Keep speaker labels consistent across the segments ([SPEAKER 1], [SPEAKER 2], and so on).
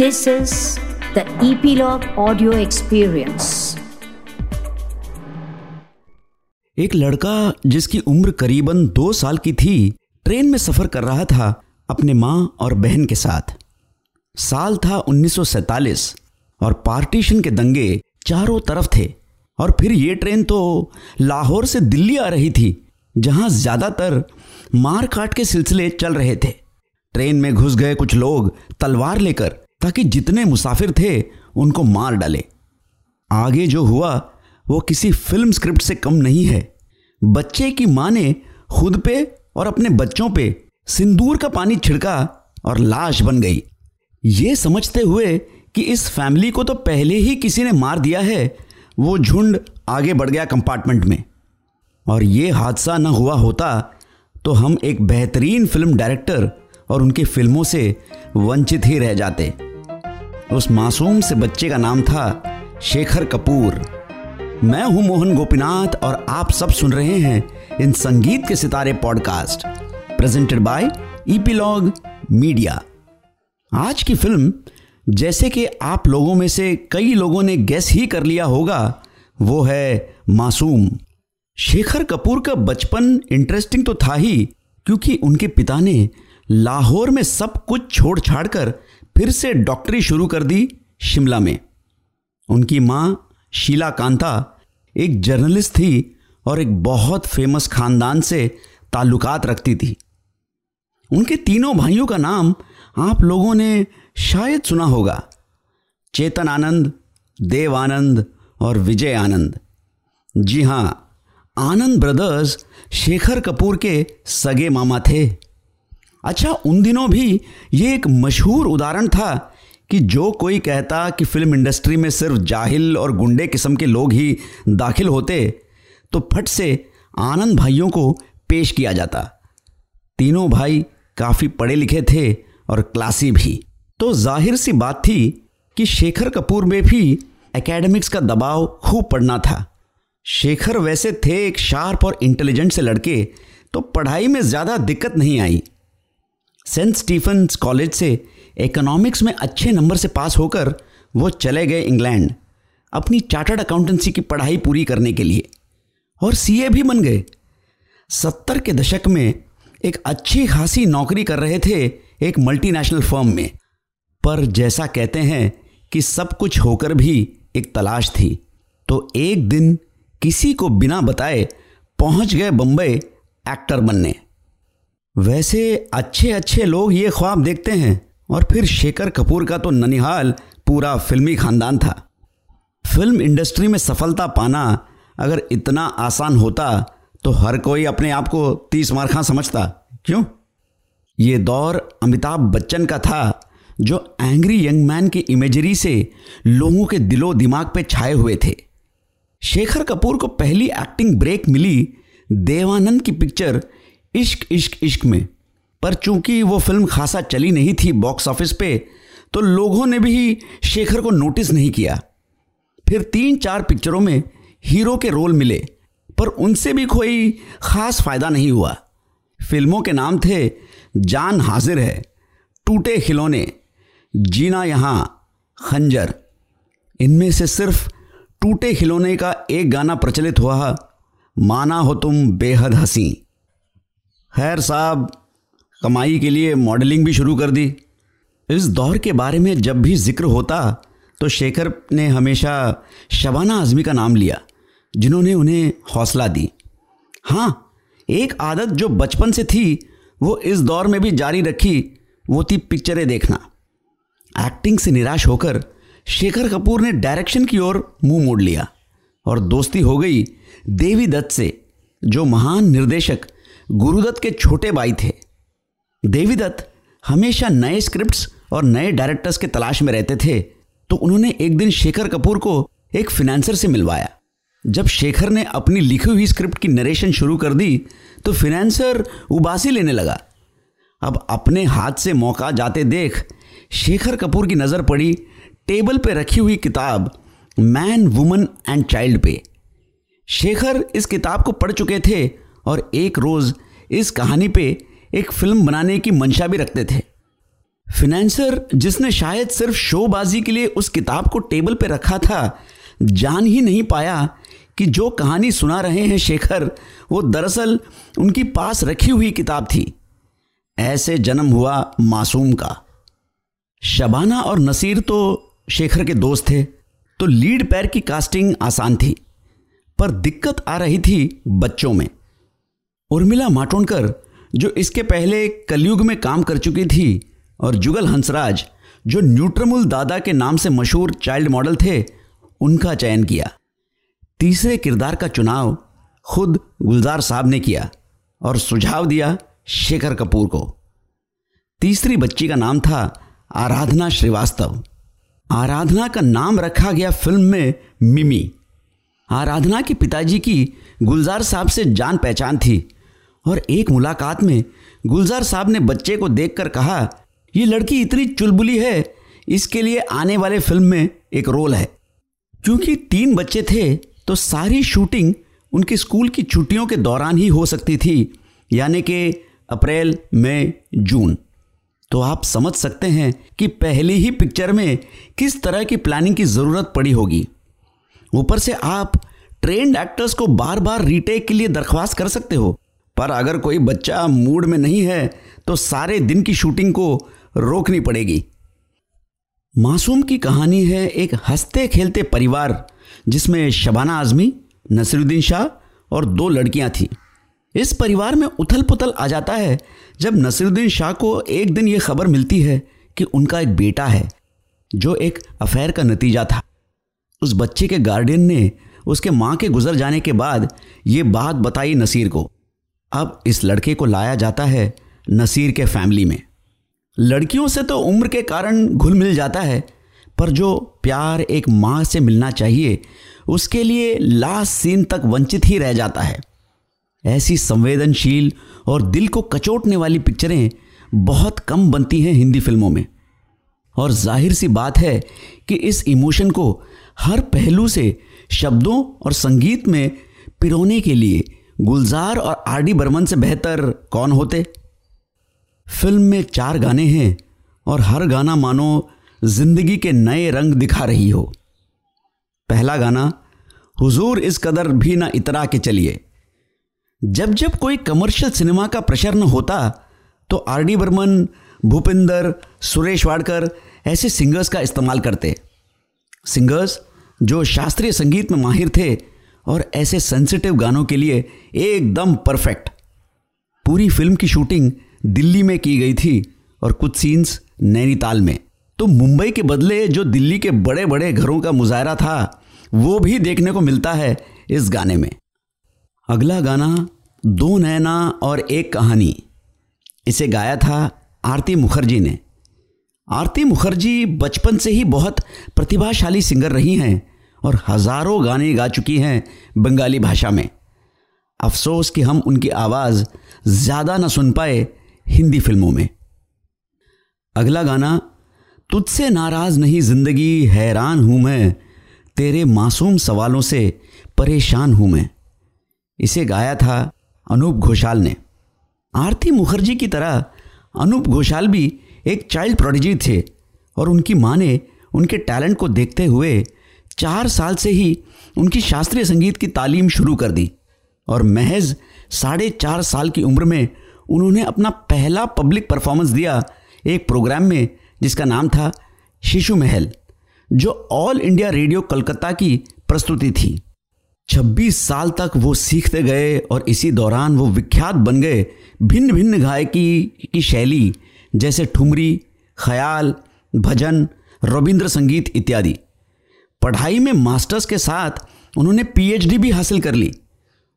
[SPEAKER 1] This is the Epilogue Audio Experience.
[SPEAKER 2] एक लड़का जिसकी उम्र करीबन दो साल की थी, ट्रेन में सफ़र कर रहा था अपने माँ और बहन के साथ। साल था 1947 और पार्टीशन के दंगे चारों तरफ़ थे। और फिर ये ट्रेन तो लाहौर से दिल्ली आ रही थी, जहाँ ज़्यादातर मार काट के सिलसिले चल रहे थे। ट्रेन में घुस गए कुछ लोग तलवार लेकर ताकि जितने मुसाफिर थे, उनको मार डाले। आगे जो हुआ, वो किसी फ़िल्म स्क्रिप्ट से कम नहीं है। बच्चे की माँ ने खुद पे और अपने बच्चों पे सिंदूर का पानी छिड़का और लाश बन गई। ये समझते हुए कि इस फैमिली को तो पहले ही किसी ने मार दिया है, वो झुंड आगे बढ़ गया कंपार्टमेंट में। और ये हादसा न हुआ होता तो हम एक बेहतरीन फ़िल्म डायरेक्टर और उनकी फ़िल्मों से वंचित ही रह जाते। उस मासूम से बच्चे का नाम था शेखर कपूर। मैं हूँ मोहन गोपीनाथ और आप सब सुन रहे हैं इन संगीत के सितारे podcast presented by Epilogue media आज की फ़िल्म, जैसे कि आप लोगों में से कई लोगों ने गैस ही कर लिया होगा, वो है मासूम। शेखर कपूर का बचपन इंटरेस्टिंग तो था ही, क्योंकि उनके पिता ने लाहौर में सब कुछ छोड़ छाड़ कर फिर से डॉक्टरी शुरू कर दी शिमला में। उनकी माँ शीला कांता एक जर्नलिस्ट थी और एक बहुत फ़ेमस खानदान से ताल्लुकात रखती थी। उनके तीनों भाइयों का नाम आप लोगों ने शायद सुना होगा। चेतन आनंद, देव आनंद और विजय आनंद। जी हाँ आनंद ब्रदर्स शेखर कपूर के सगे मामा थे। अच्छा उन दिनों भी ये एक मशहूर उदाहरण था कि जो कोई कहता कि फ़िल्म इंडस्ट्री में सिर्फ़ जाहिल और गुंडे किस्म के लोग ही दाखिल होते तो फट से आनंद भाइयों को पेश किया जाता। तीनों भाई काफ़ी पढ़े लिखे थे और क्लासी भी। तो ज़ाहिर सी बात थी कि शेखर कपूर में भी एकेडमिक्स का दबाव खूब पड़ना था। शेखर वैसे थे एक शार्प और इंटेलिजेंट से लड़के तो पढ़ाई में ज़्यादा दिक्कत नहीं आई। सेंट स्टीफन्स कॉलेज से इकोनॉमिक्स में अच्छे नंबर से पास होकर वो चले गए इंग्लैंड, अपनी चार्टर्ड अकाउंटेंसी की पढ़ाई पूरी करने के लिए। और सीए भी बन गए। सत्तर के दशक में एक अच्छी खासी नौकरी कर रहे थे एक मल्टीनेशनल फर्म में। पर जैसा कहते हैं कि सब कुछ होकर भी एक तलाश थी। तो एक दिन किसी को बिना बताए पहुँच गए बम्बई एक्टर बनने। वैसे अच्छे अच्छे लोग ये ख्वाब देखते हैं। और फिर शेखर कपूर का तो ननिहाल पूरा फिल्मी खानदान था। फ़िल्म इंडस्ट्री में सफलता पाना अगर इतना आसान होता तो हर कोई अपने आप को तीस मार खां समझता। क्यों? ये दौर अमिताभ बच्चन का था, जो एंग्री यंग मैन की इमेजरी से लोगों के दिलो दिमाग पे छाए हुए थे। शेखर कपूर को पहली एक्टिंग ब्रेक मिली देवानंद की पिक्चर इश्क इश्क इश्क में। पर चूँकि वो फ़िल्म खासा चली नहीं थी बॉक्स ऑफ़िस पे तो लोगों ने भी शेखर को नोटिस नहीं किया। फिर तीन चार पिक्चरों में हीरो के रोल मिले, पर उनसे भी कोई खास फ़ायदा नहीं हुआ। फ़िल्मों के नाम थे, जान हाजिर है, टूटे खिलौने, जीना यहाँ, खंजर। इनमें से सिर्फ़ टूटे खिलौने का एक गाना प्रचलित हुआ, माना हो तुम बेहद हँसी। खैर साहब, कमाई के लिए मॉडलिंग भी शुरू कर दी। इस दौर के बारे में जब भी ज़िक्र होता तो शेखर ने हमेशा शबाना आजमी का नाम लिया, जिन्होंने उन्हें हौसला दी। हाँ एक आदत जो बचपन से थी, वो इस दौर में भी जारी रखी, वो थी पिक्चरें देखना। एक्टिंग से निराश होकर, शेखर कपूर ने डायरेक्शन की ओर मुँह मोड़ लिया, और दोस्ती हो गई देवी दत्त से, जो महान निर्देशक गुरुदत्त के छोटे भाई थे। देवीदत्त हमेशा नए स्क्रिप्ट्स और नए डायरेक्टर्स के तलाश में रहते थे तो उन्होंने एक दिन शेखर कपूर को एक फिनेंसर से मिलवाया। जब शेखर ने अपनी लिखी हुई स्क्रिप्ट की नरेशन शुरू कर दी तो फिनेंसर उबासी लेने लगा। अब अपने हाथ से मौका जाते देख शेखर कपूर की नज़र पड़ी टेबल पर रखी हुई किताब मैन वुमन एंड चाइल्ड पे। शेखर इस किताब को पढ़ चुके थे और एक रोज़ इस कहानी पे एक फ़िल्म बनाने की मंशा भी रखते थे। फिनेंसर जिसने शायद सिर्फ़ शोबाजी के लिए उस किताब को टेबल पर रखा था, जान ही नहीं पाया कि जो कहानी सुना रहे हैं शेखर, वो दरअसल उनकी पास रखी हुई किताब थी। ऐसे जन्म हुआ मासूम का। शबाना और नसीर तो शेखर के दोस्त थे तो लीड पैर की कास्टिंग आसान थी, पर दिक्कत आ रही थी बच्चों में। उर्मिला माटोंडकर, जो इसके पहले कलयुग में काम कर चुकी थी, और जुगल हंसराज, जो न्यूट्रमुल दादा के नाम से मशहूर चाइल्ड मॉडल थे, उनका चयन किया। तीसरे किरदार का चुनाव खुद गुलजार साहब ने किया और सुझाव दिया शेखर कपूर को। तीसरी बच्ची का नाम था आराधना श्रीवास्तव। आराधना का नाम रखा गया फ़िल्म में मिमी। आराधना के पिताजी की गुलजार साहब से जान पहचान थी। और एक मुलाकात में गुलजार साहब ने बच्चे को देखकर कहा, ये लड़की इतनी चुलबुली है, इसके लिए आने वाले फ़िल्म में एक रोल है। क्योंकि तीन बच्चे थे तो सारी शूटिंग उनके स्कूल की छुट्टियों के दौरान ही हो सकती थी, यानी कि अप्रैल, मई, जून। तो आप समझ सकते हैं कि पहली ही पिक्चर में किस तरह की प्लानिंग की ज़रूरत पड़ी होगी। ऊपर से आप ट्रेंड एक्टर्स को बार बार रीटेक के लिए दरख्वास्त कर सकते हो। पर अगर कोई बच्चा मूड में नहीं है तो सारे दिन की शूटिंग को रोकनी पड़ेगी। मासूम की कहानी है एक हँसते खेलते परिवार, जिसमें शबाना आजमी, नसरुद्दीन शाह और दो लड़कियाँ थीं। इस परिवार में उथल पुथल आ जाता है जब नसरुद्दीन शाह को एक दिन ये खबर मिलती है कि उनका एक बेटा है, जो एक अफेयर का नतीजा था। उस बच्चे के गार्डियन ने उसके माँ के गुजर जाने के बाद ये बात बताई नसीर को। अब इस लड़के को लाया जाता है नसीर के फैमिली में। लड़कियों से तो उम्र के कारण घुल मिल जाता है, पर जो प्यार एक माँ से मिलना चाहिए, उसके लिए लास्ट सीन तक वंचित ही रह जाता है। ऐसी संवेदनशील और दिल को कचोटने वाली पिक्चरें बहुत कम बनती हैं हिंदी फ़िल्मों में। और ज़ाहिर सी बात है कि इस इमोशन को हर पहलू से शब्दों और संगीत में पिरोने के लिए गुलजार और आर डी बर्मन से बेहतर कौन होते? फ़िल्म में चार गाने हैं और हर गाना मानो ज़िंदगी के नए रंग दिखा रही हो। पहला गाना, हुजूर इस कदर भी ना इतरा के चलिए। जब जब कोई कमर्शियल सिनेमा का प्रशरण होता तो आर डी बर्मन, भूपिंदर, सुरेश वाडकर ऐसे सिंगर्स का इस्तेमाल करते। सिंगर्स, जो शास्त्रीय संगीत में माहिर थे और ऐसे सेंसिटिव गानों के लिए एकदम परफेक्ट पूरी फ़िल्म की शूटिंग दिल्ली में की गई थी और कुछ सीन्स नैनीताल में। तो मुंबई के बदले जो दिल्ली के बड़े बड़े घरों का मुजाहरा था, वो भी देखने को मिलता है इस गाने में। अगला गाना, दो नैना और एक कहानी। इसे गाया था आरती मुखर्जी ने। आरती मुखर्जी बचपन से ही बहुत प्रतिभाशाली सिंगर रही हैं। और हज़ारों गाने गा चुकी हैं बंगाली भाषा में। अफसोस कि हम उनकी आवाज़ ज़्यादा ना सुन पाए हिंदी फ़िल्मों में। अगला गाना, तुझसे नाराज़ नहीं ज़िंदगी, हैरान हूँ मैं। तेरे मासूम सवालों से परेशान हूँ मैं। इसे गाया था अनूप घोषाल ने। आरती मुखर्जी की तरह अनूप घोषाल भी एक चाइल्ड प्रोडिजी थे और उनकी माँ ने उनके टैलेंट को देखते हुए चार साल से ही उनकी शास्त्रीय संगीत की तालीम शुरू कर दी और महज साढ़े चार साल की उम्र में उन्होंने अपना पहला पब्लिक परफॉर्मेंस दिया एक प्रोग्राम में जिसका नाम था शिशु महल, जो ऑल इंडिया रेडियो कलकत्ता की प्रस्तुति थी। 26 साल तक वो सीखते गए और इसी दौरान वो विख्यात बन गए भिन्न भिन्न गायकी की शैली, जैसे ठुमरी, ख्याल, भजन, रविंद्र संगीत इत्यादि। पढ़ाई में मास्टर्स के साथ उन्होंने पीएचडी भी हासिल कर ली।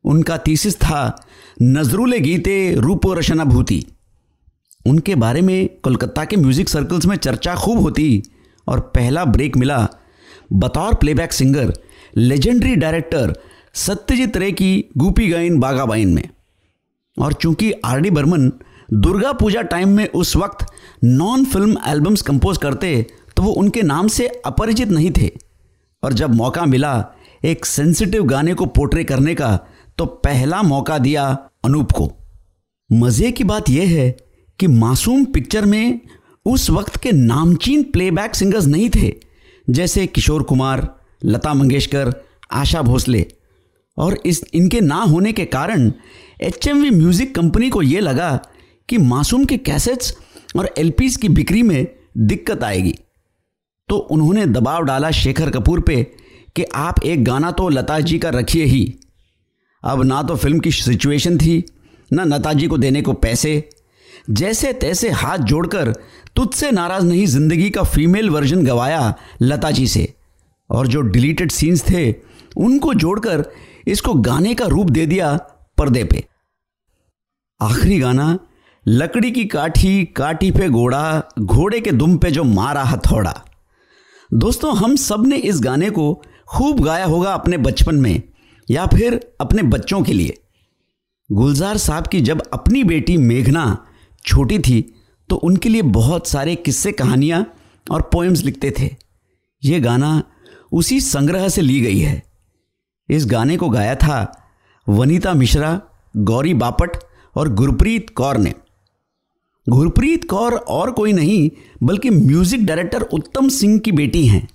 [SPEAKER 2] उनका थीसिस था, नजरुल गीते रूप रशनाभूति उनके बारे में कोलकाता के म्यूज़िक सर्कल्स में चर्चा खूब होती और पहला ब्रेक मिला। बतौर playback singer legendary director Satyajit Ray की गुपी गाइन बागाबाइन में। और चूँकि R D Burman Durga Puja time में उस वक्त नॉन फ़िल्म एल्बम्स कंपोज करते तो वो उनके नाम से अपरिचित नहीं थे। और जब मौका मिला एक सेंसिटिव गाने को पोर्ट्रे करने का तो पहला मौका दिया अनूप को। मज़े की बात यह है कि मासूम पिक्चर में उस वक्त के नामचीन प्लेबैक सिंगर्स नहीं थे, जैसे किशोर कुमार, लता मंगेशकर, आशा भोसले। और इस, इनके ना होने के कारण एचएमवी म्यूज़िक कंपनी को ये लगा कि मासूम के कैसेट्स और एल की बिक्री में दिक्कत आएगी। तो उन्होंने दबाव डाला शेखर कपूर पे कि आप एक गाना तो लता जी का रखिए ही। अब ना तो फ़िल्म की सिचुएशन थी, ना लता जी को देने को पैसे। जैसे तैसे हाथ जोड़कर तुझसे नाराज़ नहीं ज़िंदगी का फीमेल वर्जन गवाया लता जी से। और जो डिलीटेड सीन्स थे, उनको जोड़कर इसको गाने का रूप दे दिया पर्दे पे। आखिरी गाना, लकड़ी की काठी काठी पे घोड़ा, घोड़े के दुम पे जो मारा हथौड़ा। दोस्तों, हम सबने इस गाने को खूब गाया होगा अपने बचपन में, या फिर अपने बच्चों के लिए। गुलजार साहब की जब अपनी बेटी मेघना छोटी थी तो उनके लिए बहुत सारे किस्से, कहानियाँ और पोएम्स लिखते थे। ये गाना उसी संग्रह से ली गई है। इस गाने को गाया था वनीता मिश्रा, गौरी बापट और गुरप्रीत कौर ने। गुरप्रीत कौर और कोई नहीं, बल्कि म्यूज़िक डायरेक्टर उत्तम सिंह की बेटी हैं।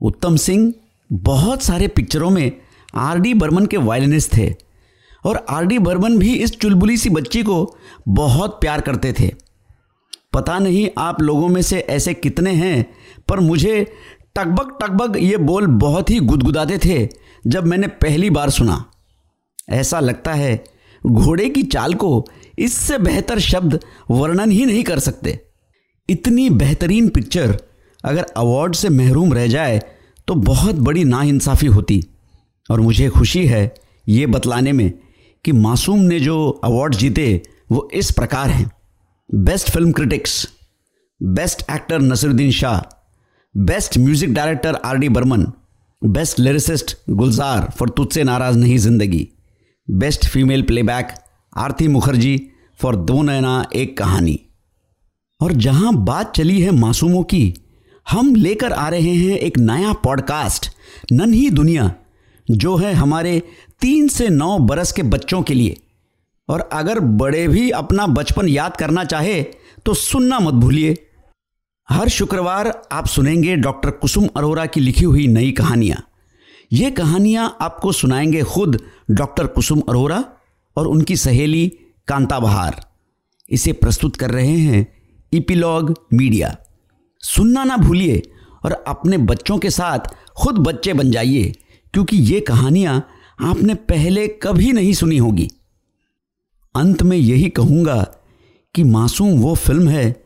[SPEAKER 2] उत्तम सिंह बहुत सारे पिक्चरों में आर डी बर्मन के वायलिनिस्ट थे और आर डी बर्मन भी इस चुलबुली सी बच्ची को बहुत प्यार करते थे। पता नहीं आप लोगों में से ऐसे कितने हैं, पर मुझे टकबक टकबक ये बोल बहुत ही गुदगुदाते थे जब मैंने पहली बार सुना। ऐसा लगता है घोड़े की चाल को इससे बेहतर शब्द वर्णन ही नहीं कर सकते। इतनी बेहतरीन पिक्चर अगर अवार्ड से महरूम रह जाए तो बहुत बड़ी नाइंसाफ़ी होती। और मुझे खुशी है ये बतलाने में कि मासूम ने जो अवार्ड जीते, वो इस प्रकार हैं। Best film critics, best actor Naseeruddin Shah, best music director R D Burman, best lyricist Gulzar for तुझसे नाराज़ नहीं ज़िंदगी। Best female playback Aarti Mukherjee for दो नैना एक कहानी। और जहाँ बात चली है मासूमों की, हम लेकर आ रहे हैं एक नया पॉडकास्ट नन्ही दुनिया, जो है हमारे तीन से नौ बरस के बच्चों के लिए। और अगर बड़े भी अपना बचपन याद करना चाहे तो सुनना मत भूलिए। हर शुक्रवार आप सुनेंगे डॉक्टर कुसुम अरोरा की लिखी हुई नई कहानियाँ। ये कहानियाँ आपको सुनाएँगे खुद डॉक्टर कुसुम अरोरा और उनकी सहेली कांता बहार इसे प्रस्तुत कर रहे हैं इपिलॉग मीडिया। सुनना ना भूलिए और अपने बच्चों के साथ खुद बच्चे बन जाइए, क्योंकि ये कहानियाँ आपने पहले कभी नहीं सुनी होगी। अंत में यही कहूँगा कि मासूम वो फ़िल्म है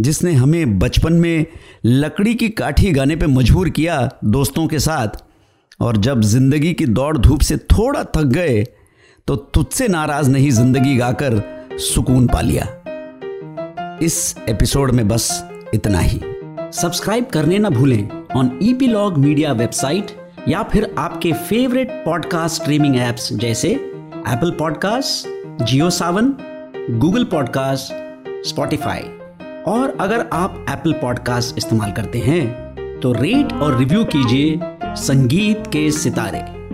[SPEAKER 2] जिसने हमें बचपन में लकड़ी की काठी गाने पे मजबूर किया दोस्तों के साथ। और जब ज़िंदगी की दौड़ धूप से थोड़ा थक गए तो तुझसे नाराज़ नहीं ज़िंदगी गाकर सुकून पा लिया। इस एपिसोड में बस इतना ही। सब्सक्राइब करने ना भूलें ऑन ईपीलॉग मीडिया वेबसाइट या फिर आपके फेवरेट पॉडकास्ट स्ट्रीमिंग एप्स जैसे Apple podcast Jio Saavn Google podcast Spotify और अगर आप एप्पल पॉडकास्ट इस्तेमाल करते हैं तो रेट और रिव्यू कीजिए संगीत के सितारे।